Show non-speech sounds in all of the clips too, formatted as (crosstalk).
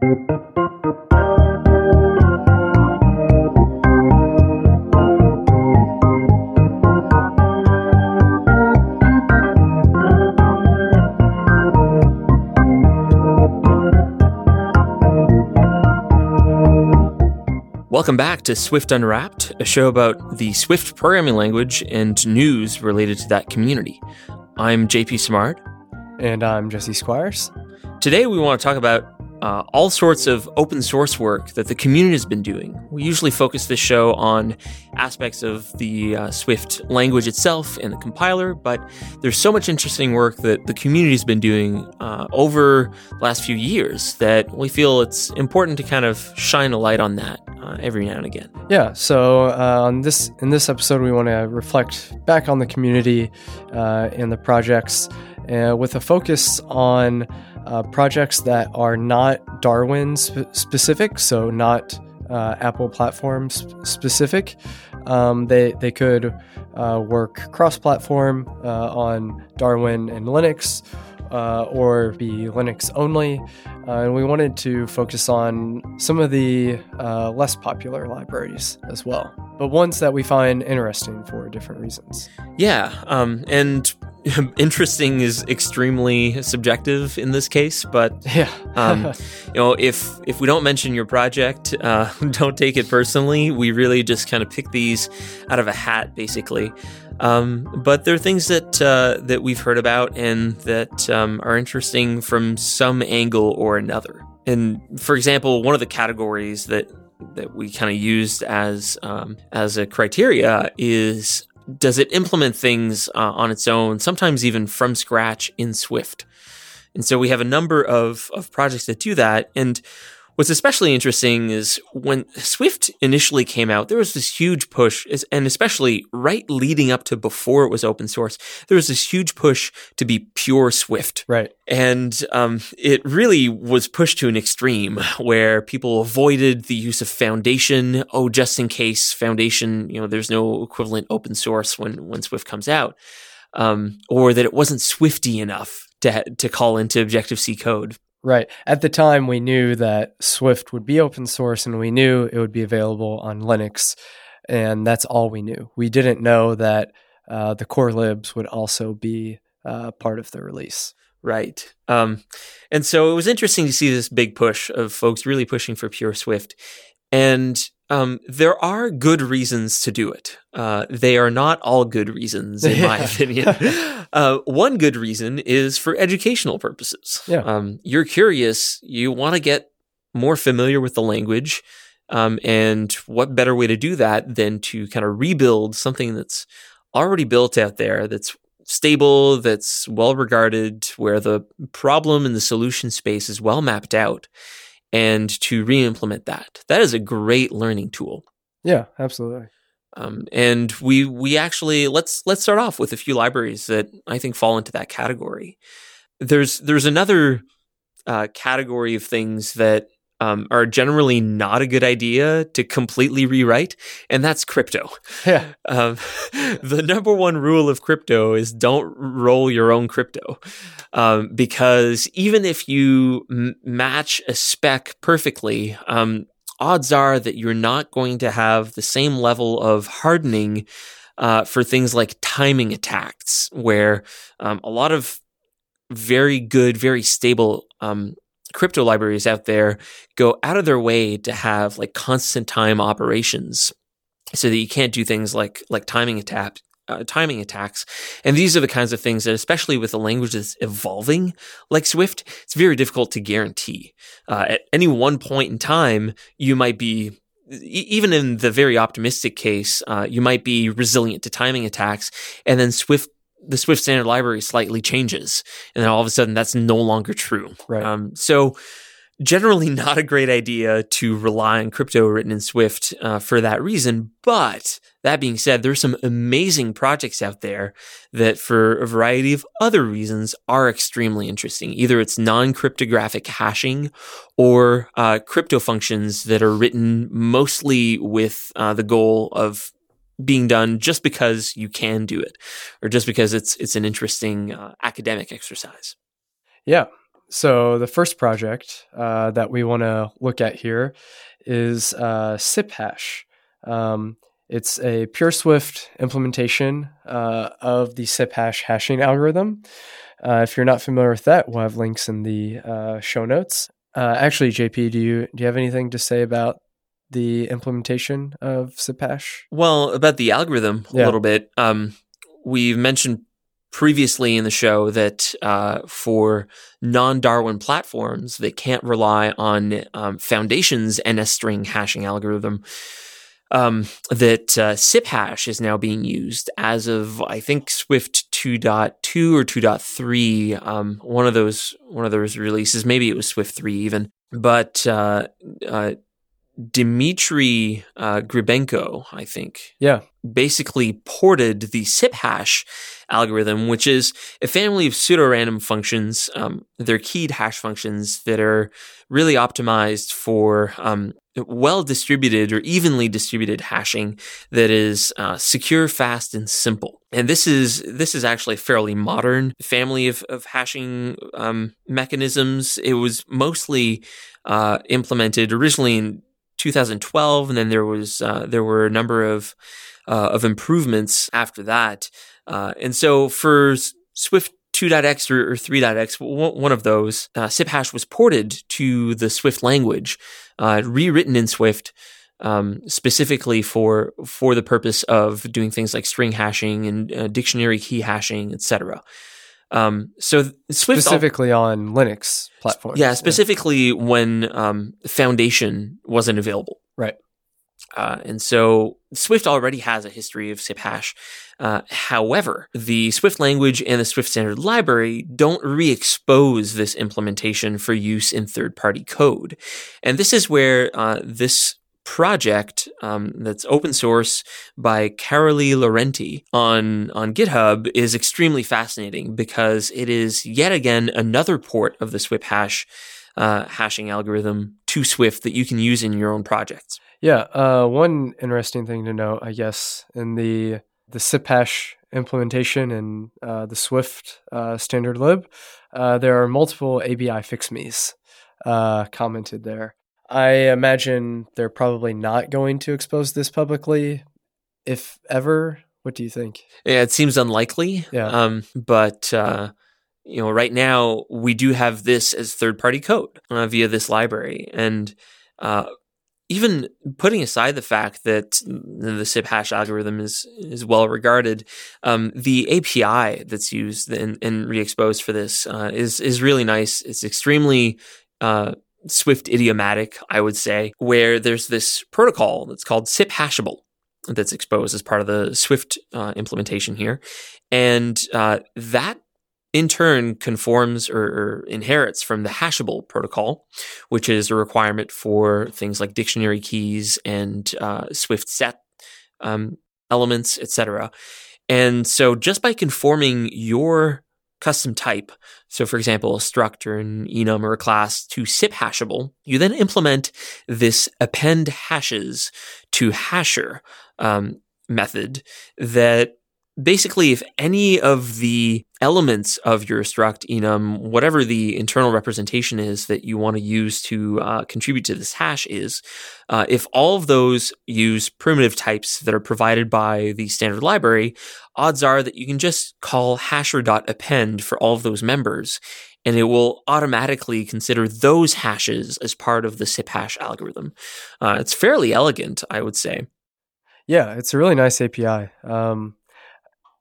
Welcome back to Swift Unwrapped, a show about the Swift programming language and news related to that community. I'm JP Simard. And I'm Jesse Squires. Today we want to talk about uh, all sorts of open source work that the community has been doing. We usually focus this show on aspects of the uh, Swift language itself and the compiler, but there's so much interesting work that the community has been doing uh, over the last few years that we feel it's important to kind of shine a light on that uh, every now and again. Yeah. So uh, on this in this episode, we want to reflect back on the community uh, and the projects with a focus on uh, projects that are not Darwin sp- specific, so not uh, Apple platforms specific. Um, they they could uh, work cross-platform uh, on Darwin and Linux, uh, or be Linux only. Uh, and we wanted to focus on some of the uh, less popular libraries as well, but ones that we find interesting for different reasons. Yeah, um, and (laughs) interesting is extremely subjective in this case, but yeah, (laughs) um, (laughs) you know, if if we don't mention your project, uh, don't take it personally. We really just kind of pick these out of a hat, basically. Um, but there are things that uh, that we've heard about and that um, are interesting from some angle or another. And for example, one of the categories that that we kind of used as um, as a criteria is does it implement things uh, on its own, sometimes even from scratch in Swift. And so we have a number of of projects that do that, and What's especially interesting is when Swift initially came out, there was this huge push, and especially right leading up to before it was open source, there was this huge push to be pure Swift. Right. And um, it really was pushed to an extreme where people avoided the use of Foundation. Oh, just in case Foundation, you know, there's no equivalent open source when, when Swift comes out. Um, or that it wasn't Swifty enough to, to call into Objective C code. Right. At the time, we knew that Swift would be open source and we knew it would be available on Linux. And that's all we knew. We didn't know that uh, the core libs would also be uh, part of the release. Right. Um, and so it was interesting to see this big push of folks really pushing for pure Swift. And um, there are good reasons to do it. Uh, they are not all good reasons, in my (laughs) opinion. (laughs) Uh, one good reason is for educational purposes. Yeah. Um, you're curious, you want to get more familiar with the language. Um, and what better way to do that than to kind of rebuild something that's already built out there, that's stable, that's well regarded, where the problem and the solution space is well mapped out and to re-implement that. That is a great learning tool. Yeah, absolutely. Um, and we we actually let's let's start off with a few libraries that I think fall into that category. There's there's another uh, category of things that um, are generally not a good idea to completely rewrite, and that's crypto. Yeah. (laughs) Um, the number one rule of crypto is don't roll your own crypto, um, because even if you m- match a spec perfectly, um, odds are that you're not going to have the same level of hardening uh, for things like timing attacks, where um, a lot of very good, very stable um, crypto libraries out there go out of their way to have like constant time operations so that you can't do things like like timing attack uh, timing attacks. And these are the kinds of things that especially with a language that's evolving like swift it's very difficult to guarantee. Uh, at any one point in time you might be even in the very optimistic case, uh, you might be resilient to timing attacks, and then Swift the Swift standard library slightly changes, and then all of a sudden that's no longer true. Right. Um, so generally (laughs) not a great idea to rely on crypto written in Swift uh, for that reason. But that being said, there's some amazing projects out there that, for a variety of other reasons, are extremely interesting. Either it's non-cryptographic hashing or uh, crypto functions that are written mostly with uh, the goal of being done just because you can do it or just because it's it's an interesting uh, academic exercise. Yeah. So the first project uh, that we want to look at here is uh, SipHash. Um, it's a pure Swift implementation uh, of the SipHash hashing algorithm. Uh, if you're not familiar with that, we'll have links in the uh, show notes. Uh, actually, JP, do you do you have anything to say about the implementation of SipHash? Well, about the algorithm a Yeah. little bit. Um, we've mentioned previously in the show that uh, for non-Darwin platforms that can't rely on um, Foundation's NS-string hashing algorithm, um, that uh, SipHash is now being used as of I think Swift 2.2 or 2.3. Um, one of those one of those releases. Maybe it was Swift 3 even. But uh, uh, Dmitry uh, Gribenko, I think, Yeah, basically ported the SipHash algorithm, which is a family of pseudo-random functions. Um, they're keyed hash functions that are really optimized for um, well-distributed or evenly distributed hashing that is uh, secure, fast, and simple. And this is this is actually a fairly modern family of, of hashing um, mechanisms. It was mostly uh, implemented originally in 2012, and then there was uh, there were a number of uh, of improvements after that. Uh, and so for Swift 2.x or, or 3.x, one of those, uh, SipHash was ported to the Swift language, uh, rewritten in Swift. Um, specifically for for the purpose of doing things like string hashing and uh, dictionary key hashing, etc. Um, so Swift al- specifically on Linux platforms. yeah, specifically when um, Foundation wasn't available. Right. Uh, and so Swift already has a history of SipHash. Uh, however, the Swift language and the Swift standard library don't re-expose this implementation for use in third-party code. And this is where uh, this project um, that's open source by Károly Lőrentey on on GitHub is extremely fascinating because it is yet again another port of the SipHash uh, hashing algorithm to Swift that you can use in your own projects. Yeah, uh, one interesting thing to note, I guess, in the the SipHash implementation and uh, the Swift uh, standard lib, uh, there are multiple ABI fixmes uh, commented there. I imagine they're probably not going to expose this publicly, if ever. What do you think? Yeah, it seems unlikely. Yeah. Um, but uh, you know, right now we do have this as third-party code uh, via this library, and uh, even putting aside the fact that the SIP hash algorithm is is well regarded, um, the API that's used and, and re-exposed for this uh, is is really nice. It's extremely uh, Swift idiomatic, I would say, where there's this protocol that's called SIP hashable that's exposed as part of the Swift uh, implementation here, and uh, that in turn conforms or, or inherits from the hashable protocol, which is a requirement for things like dictionary keys and uh, Swift set um, elements, etc. And so, just by conforming your custom type, so for example, a struct or an enum or a class to SIP hashable, you then implement this append hashes to hasher um, method that basically if any of the elements of your struct enum whatever the internal representation is that you want to use to uh, contribute to this hash is uh, if all of those use primitive types that are provided by the standard library odds are that you can just call hasher.append for all of those members and it will automatically consider those hashes as part of the SIP hash algorithm. Uh, it's fairly elegant, I would say. Yeah, it's a really nice API. Um,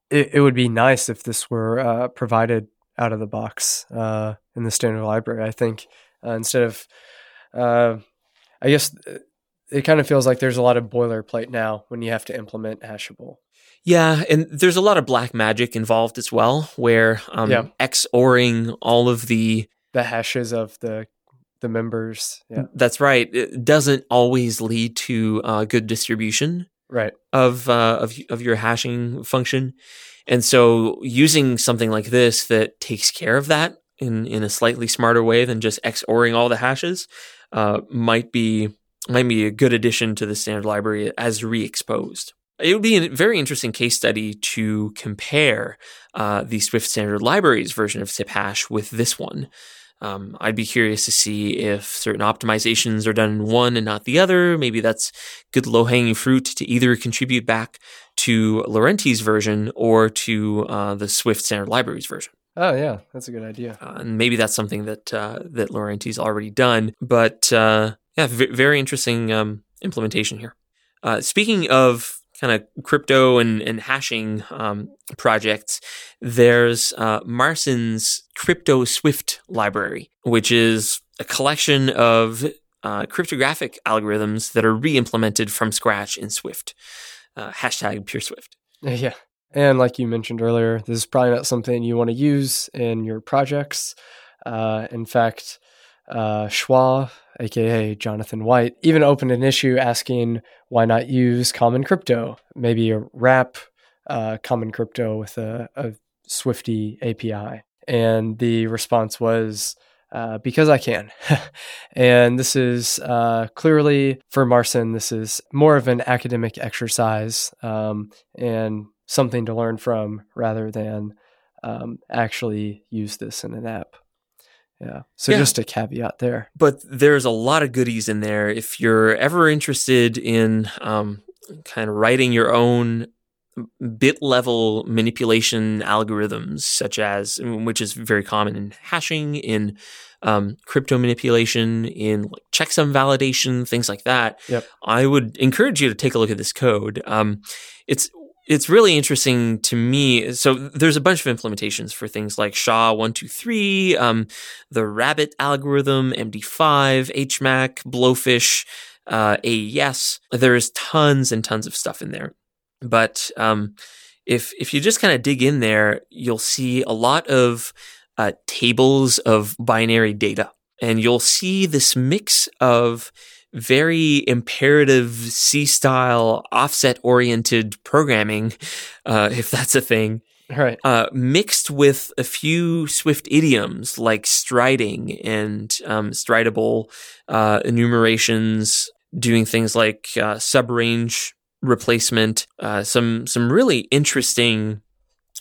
it, it would be nice if this were uh, provided out of the box uh, in the standard library. I think uh, instead of, uh, I guess it kind of feels like there's a lot of boilerplate now when you have to implement hashable. Yeah, and there's a lot of black magic involved as well, where um, Yeah. XORing all of the. The hashes of the the members. Yeah, That's right. It doesn't always lead to uh, good distribution right. of uh, of of your hashing function, and so using something like this that takes care of that in in a slightly smarter way than just XORing all the hashes uh, might be might be a good addition to the standard library as re-exposed. It would be a very interesting case study to compare uh, the Swift standard library's version of SIP hash with this one. Um, I'd be curious to see if certain optimizations are done in one and not the other. Maybe that's good low hanging fruit to either contribute back to Lőrentey's version or to uh, the Swift standard libraries version. Oh yeah, that's a good idea. Uh, and maybe that's something that uh, that Lőrentey's already done. But uh, yeah, v- very interesting um, implementation here. Uh, speaking of kind of crypto and, and hashing um, projects, there's uh, Marcin's Crypto Swift library, which is a collection of uh, cryptographic algorithms that are re-implemented from scratch in Swift. Uh, hashtag pure Swift. (laughs) Yeah. And like you mentioned earlier, this is probably not something you want to use in your projects. Uh, in fact, uh, aka Jonathan White, even opened an issue asking why not use common crypto, maybe a wrap uh, common crypto with a, a Swifty API. And the response was, uh, because I can. (laughs) and this is uh, clearly for Marcin, this is more of an academic exercise um, and something to learn from rather than um, actually use this in an app. Yeah. So Yeah. just a caveat there. but there's a lot of goodies in there. If you're ever interested in um, kind of writing your own bit level manipulation algorithms, such as which is very common in hashing, in um, crypto manipulation, in like checksum validation, things like that. Yep. I would encourage you to take a look at this code. Um, it's it's really interesting to me. So there's a bunch of implementations for things like SHA one two three, um, the Rabbit algorithm, MD5, HMAC, Blowfish, uh, AES. There's tons and tons of stuff in there. But um, if if you just kind of dig in there, you'll see a lot of uh, tables of binary data, and you'll see this mix of very imperative C style offset oriented programming, uh, if that's a thing, Right. uh, mixed with a few Swift idioms like striding and um, stridable uh, enumerations, doing things like uh, subrange replacement, uh, some some really interesting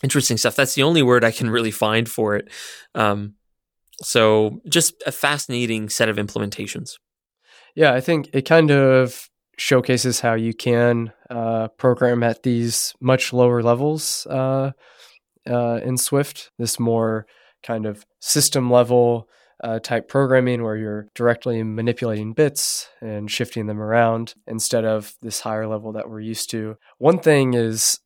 interesting stuff. That's the only word I can really find for it. Um, so just a fascinating set of implementations. Yeah, I think it kind of showcases how you can uh, program at these much lower levels uh, uh, in Swift. This more kind of system level uh, type programming where you're directly manipulating bits and shifting them around instead of this higher level that we're used to. One thing is,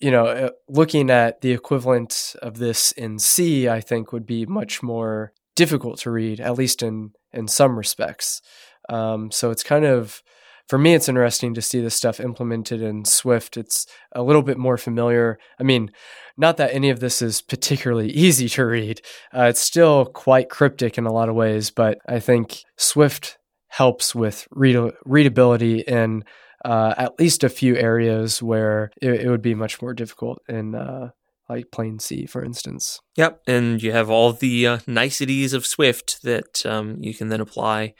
you know, uh, looking at the equivalent of this in C, I think would be much more difficult to read, at least in in some respects. Um, so it's kind of, for me, it's interesting to see this stuff implemented in Swift. It's a little bit more familiar. I mean, not that any of this is particularly (laughs) easy to read. Uh, it's still quite cryptic in a lot of ways, but I think Swift helps with read- readability in uh, at least a few areas where it, it would be much more difficult in uh, like plain C, for instance. Yep, and you have all the uh, niceties of Swift that um, you can then apply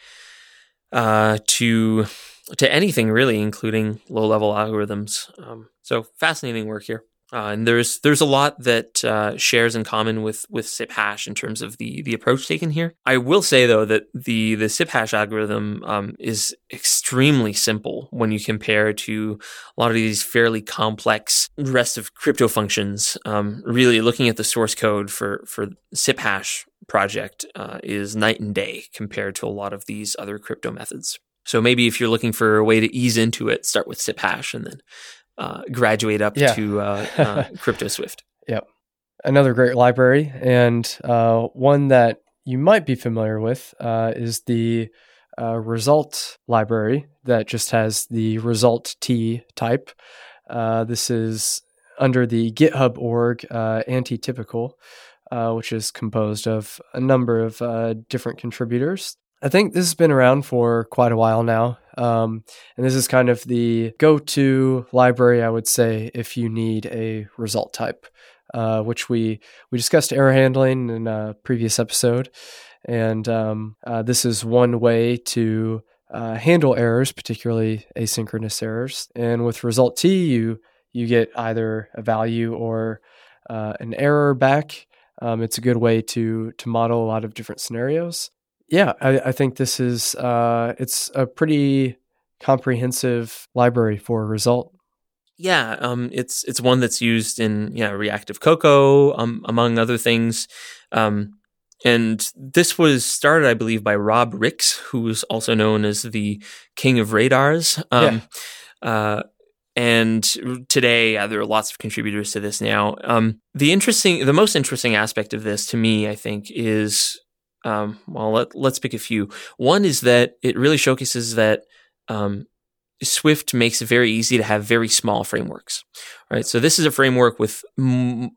uh, to to anything really, including low level algorithms. Um, so fascinating work here. Uh, and there's there's a lot that uh, shares in common with with SIP hash in terms of the the approach taken here. I will say though that the the SIP hash algorithm um, is extremely simple when you compare to a lot of these fairly complex rest of crypto functions. Um, really, looking at the source code for for SIP hash project uh, is night and day compared to a lot of these other crypto methods. So maybe if you're looking for a way to ease into it, start with SIP hash and then uh, graduate up Yeah. to uh, (laughs) uh, Crypto Swift. another great library and uh, one that you might be familiar with uh, is the uh, result library that just has the result T type. Uh, this is under the GitHub org uh, antitypical, uh, which is composed of a number of uh, different contributors. I think this has been around for quite a while now. Um, and this is kind of the go to library, I would say, if you need a result type uh, which we we discussed error handling in a previous episode, and um, uh, this is one way to uh, handle errors, particularly asynchronous errors. And with result t, you you get either a value or uh, an error back Um, it's a good way to to model a lot of different scenarios. Yeah, I, I think this is uh, it's a pretty comprehensive library for a result. Yeah, um, it's it's one that's used in yeah reactive Cocoa um, among other things. Um, and this was started, I believe, by Rob Rix, who's also known as the king of radars. Um, yeah. uh, and today, uh, there are lots of contributors to this now. Um, the interesting, the most interesting aspect of this to me, I think, is um, well, let, us pick a few. One is that it really showcases that um, Swift makes it very easy to have very small frameworks. Right, so this is a framework with m-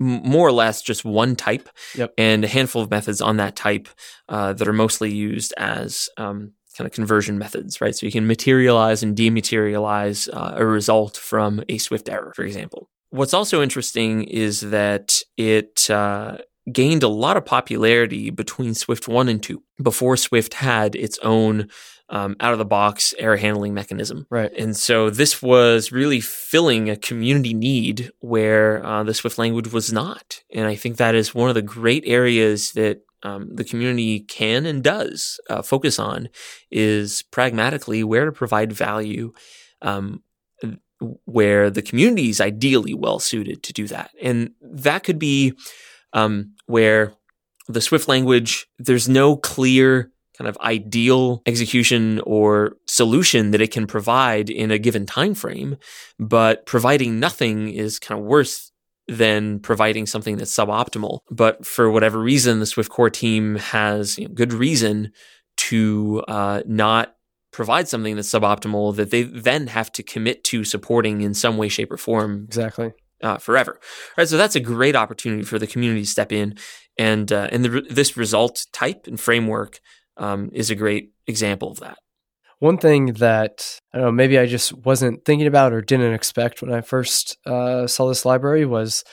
more or less just one type yep. and a handful of methods on that type uh, that are mostly used as um, kind of conversion methods, right? So you can materialize and dematerialize uh, a result from a Swift error, for example. What's also interesting is that it uh, gained a lot of popularity between Swift 1 and 2 before Swift had its own um, out of the box error handling mechanism. Right. And so this was really filling a community need where uh, the Swift language was not. And I think that is one of the great areas that um, the community can and does uh, focus on is pragmatically where to provide value. Um, where the community is ideally well suited to do that. And that could be um, where the Swift language, there's no clear kind of ideal execution or solution that it can provide in a given time frame but providing nothing is kind of worse than providing something that's suboptimal but for whatever reason the swift core team has you know, good reason to uh, not provide something that's suboptimal that they then have to commit to supporting in some way shape or form exactly uh, forever. Right, so that's a great opportunity for the community to step in, and uh, and the, this result type and framework um, is a great example of that. One thing that I don't know, maybe I just wasn't thinking about or didn't expect when I first uh, saw this library was,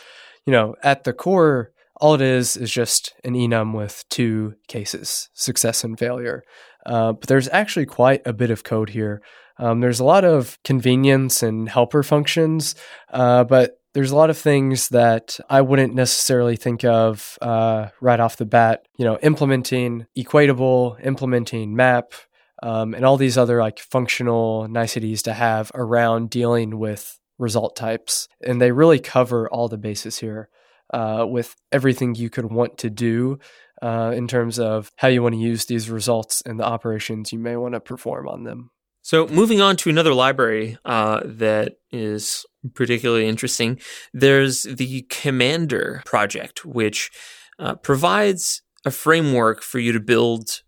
you know, at the core, all it is is just an enum with two cases, success and failure. Uh, but there's actually quite a bit of code here. Um, there's a lot of convenience and helper functions, uh, but there's a lot of things that I wouldn't necessarily think of uh, right off the bat. You know, implementing equatable, implementing map, um, and all these other like functional niceties to have around dealing with result types. And they really cover all the bases here uh, with everything you could want to do uh, in terms of how you want to use these results and the operations you may want to perform on them. So, moving on to another library uh, that is particularly interesting, there's the Commander project, which uh, provides a framework for you to build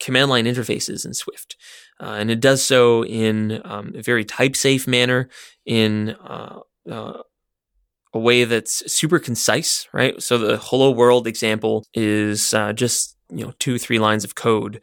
command line interfaces in Swift. Uh, and it does so in um, a very type safe manner, in uh, uh, a way that's super concise, right? So, the Hello World example is uh, just you know two, three lines of code.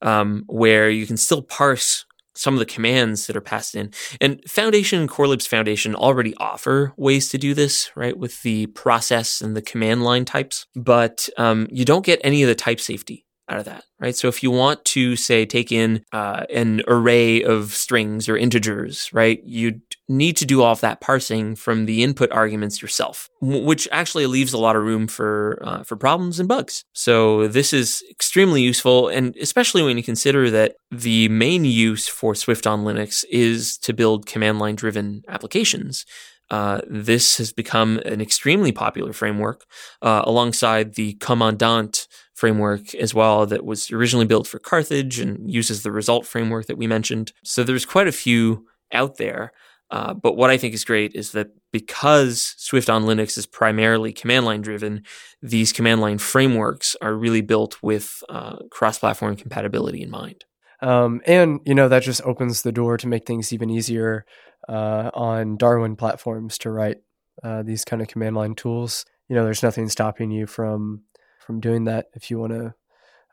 Um, where you can still parse some of the commands that are passed in. And Foundation and Corelibs Foundation already offer ways to do this, right, with the process and the command line types, but um, you don't get any of the type safety out of that, right? So if you want to say take in uh, an array of strings or integers, right, you need to do all of that parsing from the input arguments yourself, which actually leaves a lot of room for uh, for problems and bugs. So this is extremely useful, and especially when you consider that the main use for Swift on Linux is to build command line driven applications. Uh, this has become an extremely popular framework uh, alongside the Commandant framework as well that was originally built for Carthage and uses the result framework that we mentioned. So there's quite a few out there. Uh, but what I think is great is that because Swift on Linux is primarily command line driven, these command line frameworks are really built with uh, cross platform compatibility in mind. Um, and, you know, that just opens the door to make things even easier uh, on Darwin platforms to write uh, these kind of command line tools. You know, there's nothing stopping you from from doing that if you want to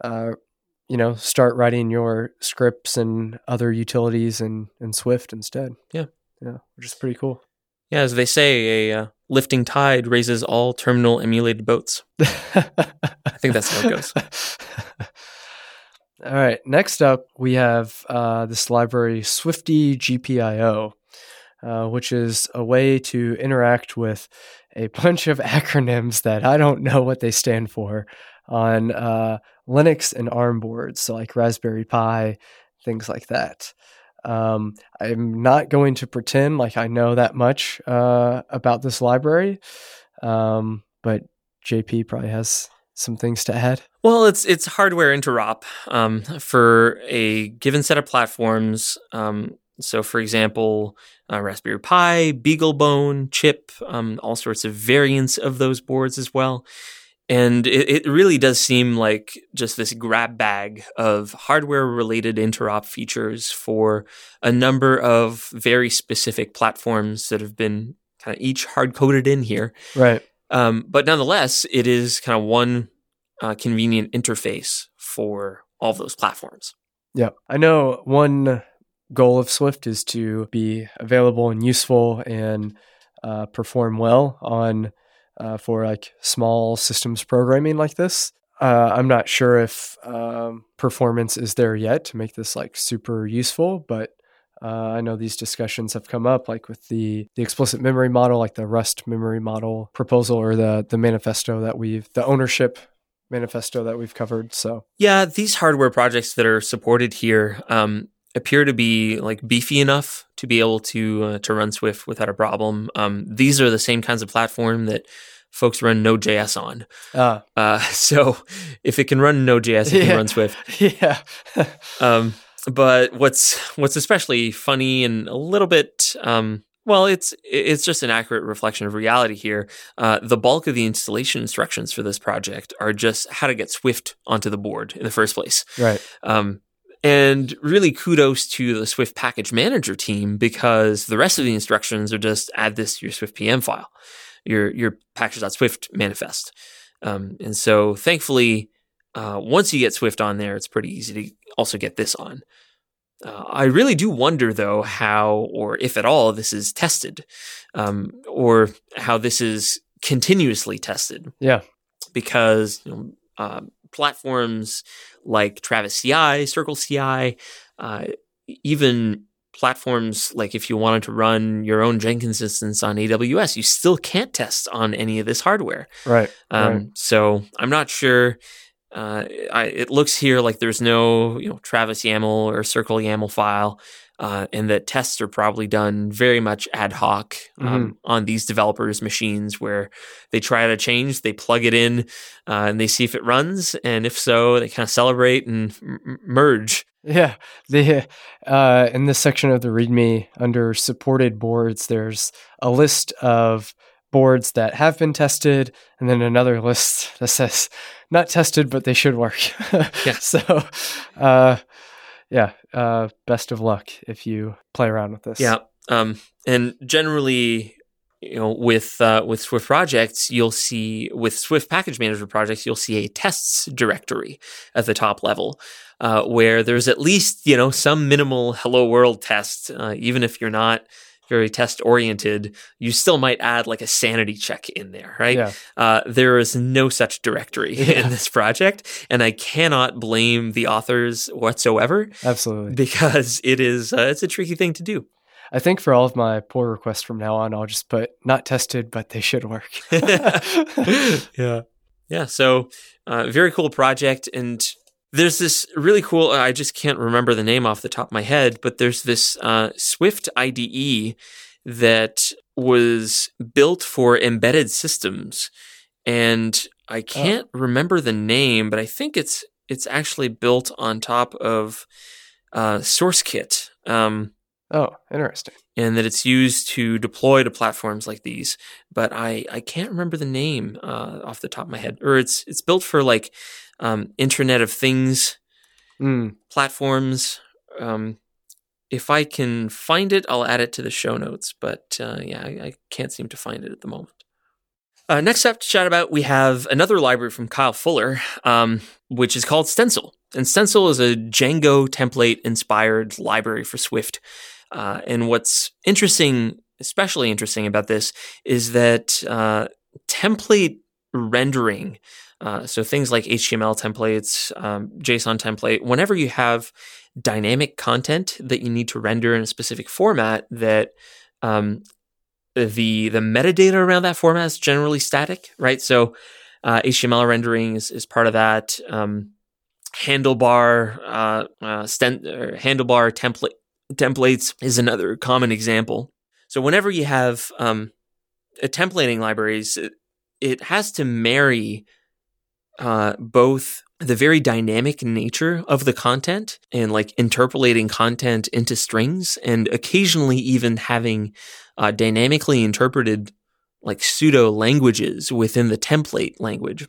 uh, you know start writing your scripts and other utilities in in swift instead. Yeah. Yeah which is pretty cool. Yeah as they say a uh, lifting tide raises all terminal emulated boats. (laughs) I think that's how it goes (laughs) all right next up we have uh, this library SwiftyGPIO uh, which is a way to interact with a (laughs) bunch of acronyms that I don't know what they stand for on uh, Linux and ARM boards, so like Raspberry Pi, things like that. Um, I'm not going to pretend like I know that much uh, about this library, um, but JP probably has some things to add. Well, it's it's hardware interop um, for a given set of platforms. Um, so, for example, uh, Raspberry Pi, BeagleBone, Chip, um, all sorts of variants of those boards as well. And it, it really does seem like just this grab bag of hardware related interop features for a number of very specific platforms that have been kind of each hard coded in here. Right. Um, but nonetheless, it is kind of one uh, convenient interface for all those platforms. Yeah. I know one goal of Swift is to be available and useful and uh, perform well on uh, for like small systems programming like this. Uh, I'm not sure if um, performance is there yet to make this like super useful, but uh, I know these discussions have come up, like with the the explicit memory model, like the Rust memory model proposal, or the the manifesto that we've the ownership manifesto that we've covered. So yeah, these hardware projects that are supported here, um, appear to be like beefy enough to be able to uh, to run Swift without a problem. Um, these are the same kinds of platform that folks run Node.js on. uh, Uh, (laughs) so if it can run Node.js, it Yeah. can run Swift. (laughs) yeah, Um, but what's what's especially funny and a little bit um, well, it's it's just an accurate reflection of reality here. Uh, the bulk of the installation instructions for this project are just how to get Swift onto the board in the first place. right. Um, and really kudos to the Swift package manager team because the rest of the instructions are just add this to your Swift PM file, your your package.swift manifest. Um, and so thankfully, uh, once you get Swift on there, it's pretty easy to also get this on. Uh, I really do wonder, though, how or if at all this is tested, um, or how this is continuously tested Yeah. because you know, uh, platforms like Travis CI, Circle CI, uh, even platforms like if you wanted to run your own Jenkins instance on AWS, you still can't test on any of this hardware. Right. Um, Right. So I'm not sure. Uh, I, it looks here like there's no, you know, Travis YAML or Circle YAML file, uh, and that tests are probably done very much ad hoc um, on these developers' machines, where they try to change, they plug it in, uh, and they see if it runs, and if so, they kind of celebrate and m- m- merge. Yeah, the uh, in this section of the README under supported boards, there's a list of boards that have been tested, and then another list (laughs) that says not tested, but they should work. (laughs) Yeah. So, uh, yeah, uh, best of luck if you play around with this. Yeah. Um, and generally, you know, with uh, with Swift projects, you'll see with Swift package manager projects, you'll see a tests directory at the top level, uh, where there's at least you know some minimal hello world test, uh, even if you're not very test oriented, you still might add like a sanity check in there, right? Yeah. Uh, there is no such directory Yeah. in this project, and I cannot blame the authors whatsoever Absolutely. because it is uh, it's a tricky thing to do. I think for all of my pull requests from now on, I'll just put not tested, but they should work. (laughs) yeah. (laughs) Yeah. So, uh, very cool project. And there's this really cool, I just can't remember the name off the top of my head, but there's this uh, Swift IDE that was built for embedded systems. And I can't remember the name, but I think it's it's actually built on top of uh, SourceKit. Um, Oh, interesting. and that it's used to deploy to platforms like these. But I, I can't remember the name uh, off the top of my head. Or it's it's built for like um, Internet of Things Mm, platforms. Um, if I can find it, I'll add it to the show notes. But uh, yeah, I, I can't seem to find it at the moment. Uh, next up to chat about, we have another library from Kyle Fuller, um, which is called Stencil. And Stencil is a Django template inspired library for Swift. Uh, and what's interesting, especially interesting about this, is that uh, template rendering, uh, so things like HTML templates, um, JSON template, whenever you have dynamic content that you need to render in a specific format that um, the the metadata around that format is generally static, right? So uh, HTML rendering is, is part of that. Um, handlebar uh, uh, stent, handlebar template templates is another common example. So whenever you have um, templating libraries, it, it, has to marry uh, both the very dynamic nature of the content and like interpolating content into strings and occasionally even having uh, dynamically interpreted like pseudo languages within the template language.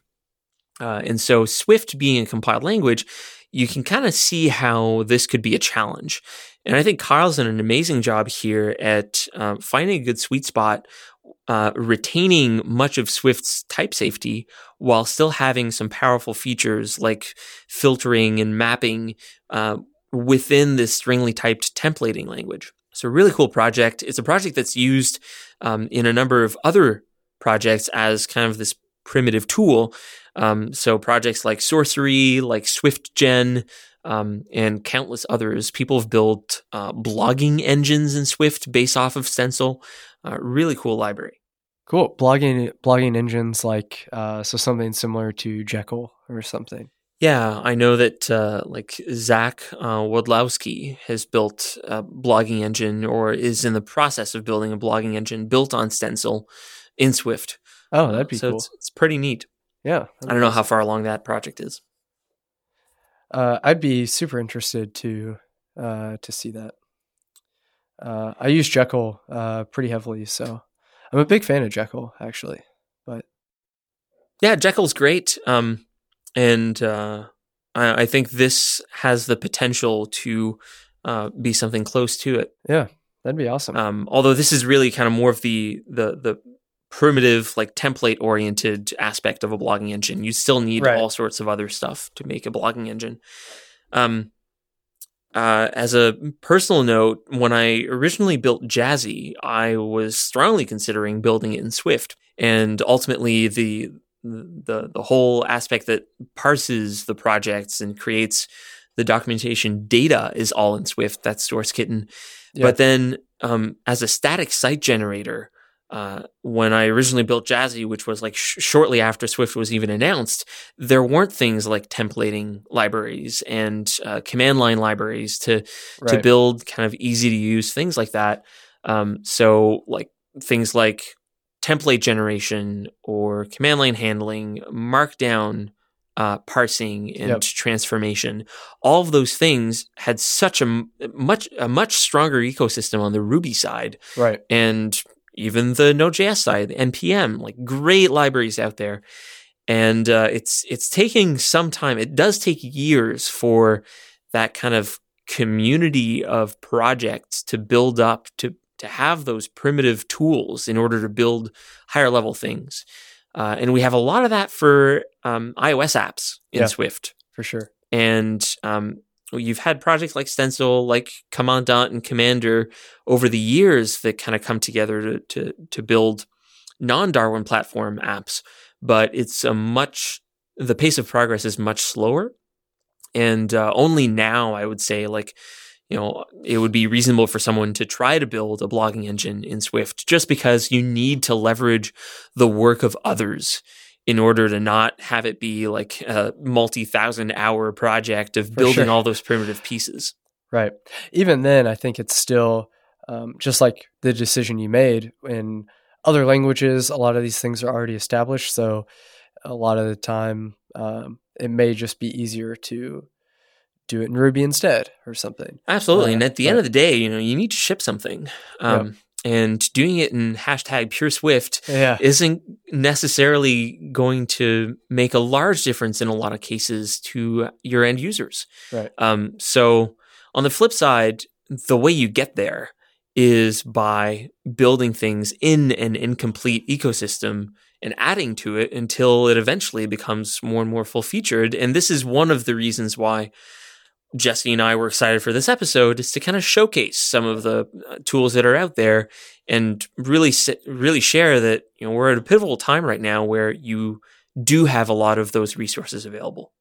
Uh, and so Swift being a compiled language, you can kind of see how this could be a challenge. And I think Kyle's done an amazing job here at um, finding a good sweet spot, uh, retaining much of Swift's type safety while still having some powerful features like filtering and mapping uh, within this stringly typed templating language. So, really cool project. It's a project that's used um, in a number of other projects as kind of this primitive tool. Um, so, projects like Sorcery, like SwiftGen, um, and countless others. People have built uh, blogging engines in Swift based off of Stencil. Uh, really cool library. Cool blogging blogging engines like uh, so something similar to Jekyll or something. Yeah, I know that uh, like Zach uh, Waldowski has built a blogging engine or is in the process of building a blogging engine built on Stencil in Swift. Oh, that'd be so cool. It's, it's pretty neat. Yeah, I don't know how far along that project is. Uh, I'd be super interested to uh, to see that. Uh, I use Jekyll uh, pretty heavily, so I'm a big fan of Jekyll actually. But yeah, Jekyll's great. Um, and uh, I, I, think this has the potential to uh, be something close to it. Yeah, that'd be awesome. Um, although this is really kind of more of the the the primitive, like template oriented aspect of a blogging engine. You still need right. all sorts of other stuff to make a blogging engine. Um, uh, as a personal note, when I originally built Jazzy, I was strongly considering building it in Swift, and ultimately the the the whole aspect that parses the projects and creates the documentation data is all in Swift. That's SourceKitten. Yeah. But then, um, as a static site generator, uh, when I originally built Jazzy, which was like sh- shortly after Swift was even announced, there weren't things like templating libraries and uh, command line libraries to right. to build kind of easy to use things like that. Um, so like things like template generation or command line handling, markdown uh, parsing and yep. transformation. All of those things had such a much a much stronger ecosystem on the Ruby side, right? And even the Node.js side, the npm, like great libraries out there. And uh, it's it's taking some time. It does take years for that kind of community of projects to build up to to have those primitive tools in order to build higher level things. Uh, and we have a lot of that for um, iOS apps in yeah, Swift for sure. And um, you've had projects like Stencil, like Commandant and Commander over the years that kind of come together to to, to build non-Darwin platform apps, but it's a much the pace of progress is much slower, and uh, only now I would say like you know it would be reasonable for someone to try to build a blogging engine in Swift just because you need to leverage the work of others in order to not have it be like a multi thousand hour project of building sure. all those primitive pieces. Right. Even then, I think it's still um, just like the decision you made in other languages. A lot of these things are already established, so a lot of the time um, it may just be easier to do it in Ruby instead or something. Absolutely. Uh, and at the end of the day, you know, you need to ship something. Um, and doing it in hashtag pure Swift yeah. isn't necessarily going to make a large difference in a lot of cases to your end users. Right. Um, so on the flip side, the way you get there is by building things in an incomplete ecosystem and adding to it until it eventually becomes more and more full featured. And this is one of the reasons why Jesse and I were excited for this episode is to kind of showcase some of the uh, tools that are out there and really really share that you know we're at a pivotal time right now where you do have a lot of those resources available.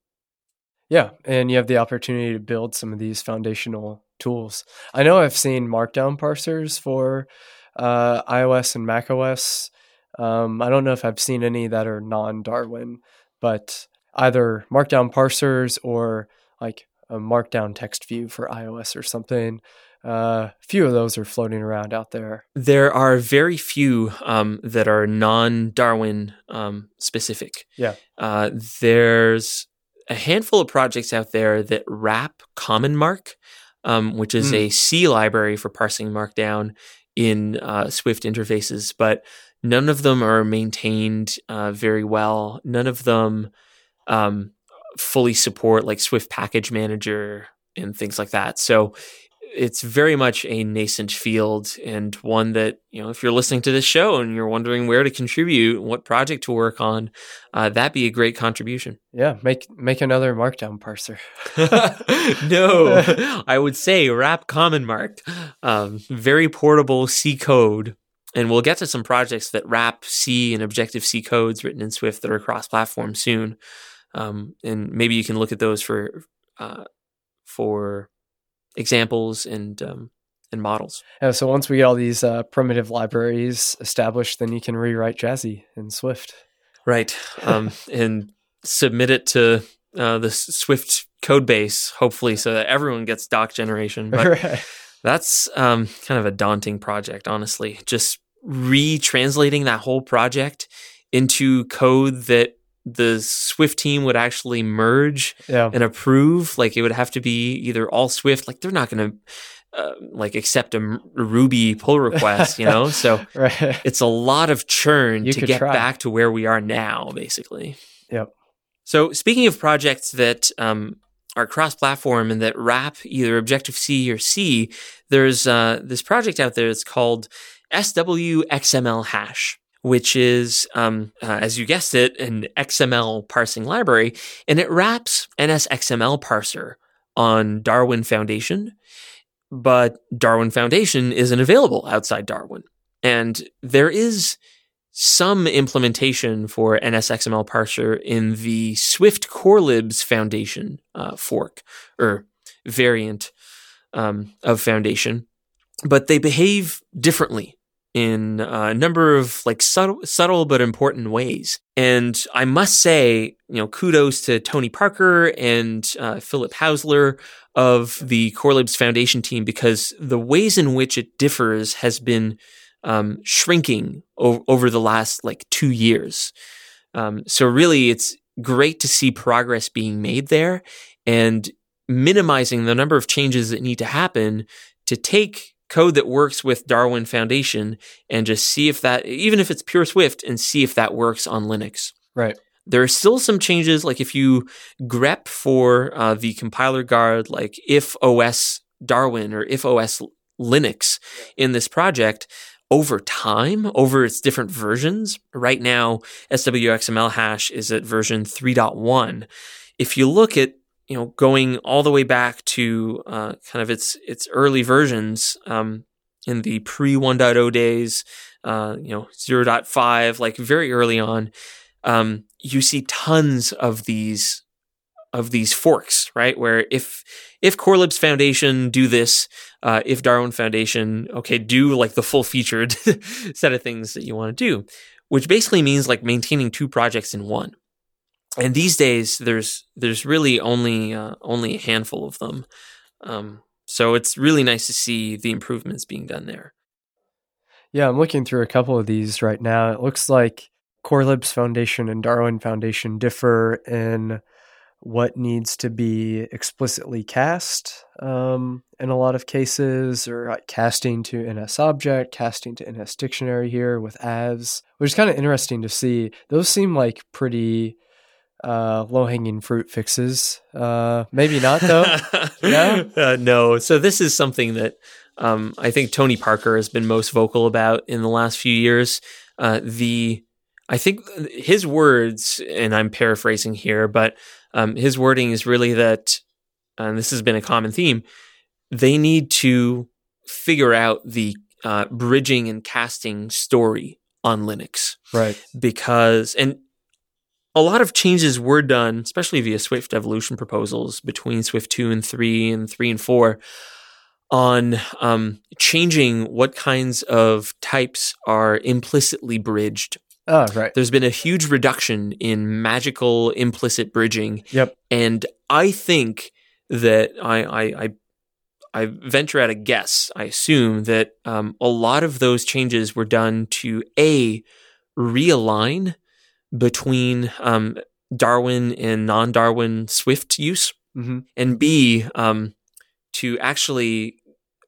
Yeah, and you have the opportunity to build some of these foundational tools. I know I've seen markdown parsers for uh, iOS and macOS. Um, I don't know if I've seen any that are non Darwin, but either Markdown parsers or like a Markdown text view for iOS or something. Uh, a few of those are floating around out there. There are very few um, that are non Darwin um, specific. Yeah. Uh, there's a handful of projects out there that wrap CommonMark, um, which is Mm. a C library for parsing Markdown in uh, Swift interfaces, but none of them are maintained uh, very well. None of them um, fully support like Swift Package Manager and things like that. So it's very much a nascent field and one that you know if you're listening to this show and you're wondering where to contribute what project to work on uh, that'd be a great contribution Yeah, make make another Markdown parser. (laughs) (laughs) no i would say wrap common marked um, very portable c code and we'll get to some projects that wrap c and objective c codes written in swift that are cross platform soon um, and maybe you can look at those for uh, for examples and um, and models Yeah, so once we get all these uh, primitive libraries established, then you can rewrite Jazzy in Swift. Right. Um, (laughs) and submit it to uh, the Swift code base, hopefully, so that everyone gets doc generation. But (laughs) Right. that's um, kind of a daunting project, honestly. Just retranslating that whole project into code that the Swift team would actually merge yeah. and approve. Like it would have to be either all Swift. Like they're not going to uh, like accept a M- Ruby pull (laughs) request, you know. So Right. it's a lot of churn You to get try. back to where we are now, basically. Yep. So, speaking of projects that um, are cross-platform and that wrap either Objective C or C, there's uh, this project out there. that's called SWXMLHash, which is, um, uh, as you guessed it, an XML parsing library, and it wraps NSXMLParser on Darwin Foundation. But Darwin Foundation isn't available outside Darwin. And there is some implementation for NSXMLParser in the Swift Corelibs Foundation uh, fork or variant um, of Foundation, but they behave differently in a number of like subtle, subtle but important ways. And I must say, you know, kudos to Tony Parker and uh, Philippe Hausler of the Corelibs Foundation team because the ways in which it differs has been um, shrinking o- over the last like two years. Um, so really, it's great to see progress being made there and minimizing the number of changes that need to happen to take code that works with Darwin Foundation and just see if that, even if it's pure Swift, and see if that works on Linux. Right. There are still some changes, like if you grep for uh, the compiler guard, like if OS Darwin or if OS Linux in this project, over time, over its different versions, right now, SWXMLHash is at version 3.1. If you look at you know going all the way back to uh, kind of its its early versions um, in the pre 1.0 days, uh, you know 0.5, like very early on, um, you see tons of these of these forks, right? Where if if Corelibs Foundation do this, uh, if Darwin Foundation, okay, do like the full featured (laughs) set of things that you want to do, which basically means like maintaining two projects in one. And these days, there's there's really only uh, only a handful of them, um, so it's really nice to see the improvements being done there. Yeah, I'm looking through a couple of these right now. It looks like Corelibs Foundation and Darwin Foundation differ in what needs to be explicitly cast um, in a lot of cases, or like casting to NSObject, casting to NSDictionary here with avs, which is kind of interesting to see. Those seem like pretty uh, low hanging fruit fixes. Uh, maybe not though. (laughs) No? uh, no. So this is something that um, I think Tony Parker has been most vocal about in the last few years. Uh, the I think his words, and I'm paraphrasing here, but um, his wording is really that, and this has been a common theme. They need to figure out the uh, bridging and casting story on Linux right. because and a lot of changes were done, especially via Swift evolution proposals between Swift 2 and 3 and 3 and 4. on um, changing what kinds of types are implicitly bridged. Oh, right. There's been a huge reduction in magical implicit bridging. Yep. And I think that I, I, I, I venture at a guess. I assume that um, a lot of those changes were done to A, realign between um, Darwin and non Darwin Swift use, hmm and B, um, to actually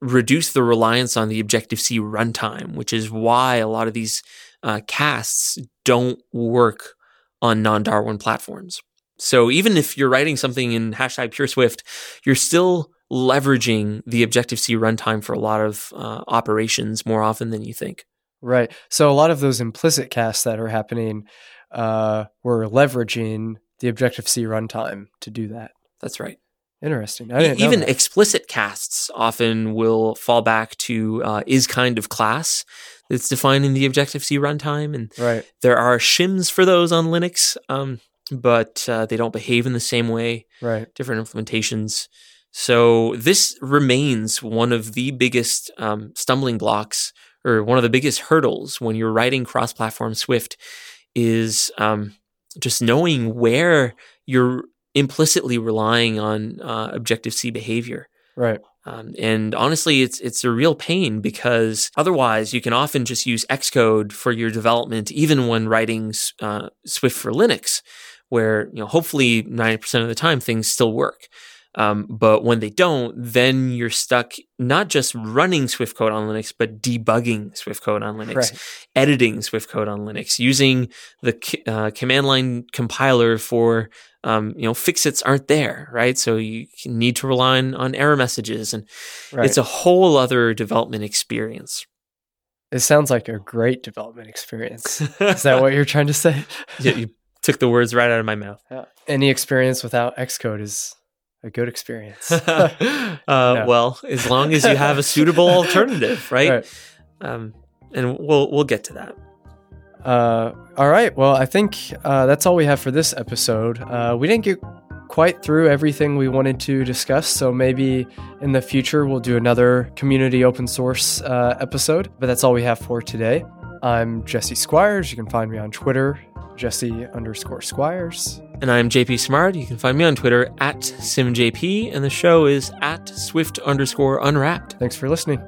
reduce the reliance on the Objective C runtime, which is why a lot of these uh, casts don't work on non Darwin platforms. So even if you're writing something in hashtag pure Swift, you're still leveraging the Objective C runtime for a lot of uh, operations more often than you think. Right. So a lot of those implicit casts that are happening, uh, we're leveraging the Objective C runtime to do that. That's right. Interesting. Even explicit casts often will fall back to uh, is kind of class that's defined in the Objective C runtime, and right. there are shims for those on Linux, um, but uh, they don't behave in the same way. Right. Different implementations. So this remains one of the biggest um, stumbling blocks, or one of the biggest hurdles when you're writing cross-platform Swift, is um, just knowing where you're implicitly relying on uh, Objective C behavior. Right. Um, and honestly, it's it's a real pain because otherwise you can often just use Xcode for your development, even when writing uh, Swift for Linux, where you know hopefully ninety percent of the time things still work. Um, but when they don't, then you're stuck not just running Swift code on Linux, but debugging Swift code on Linux, Right. editing Swift code on Linux, using the uh, command line compiler for um, you know fixits aren't there, right? So you need to rely on, on error messages, and Right. it's a whole other development experience. it sounds like a great development experience. Is that what you're trying to say? (laughs) you, you took the words right out of my mouth. Yeah. (laughs) Any experience without Xcode is a good experience. (laughs) uh, (laughs) Well, as long as you have a suitable (laughs) alternative, right? Right. Um, and we'll we'll get to that. Uh, all right. Well, I think uh, that's all we have for this episode. Uh, we didn't get quite through everything we wanted to discuss, so maybe in the future we'll do another community open source uh, episode. But that's all we have for today. I'm Jesse Squires. You can find me on Twitter, Jesse underscore Squires. And I'm JP Simard. You can find me on Twitter at SimJP, and the show is at Swift underscore Unwrapped. Thanks for listening.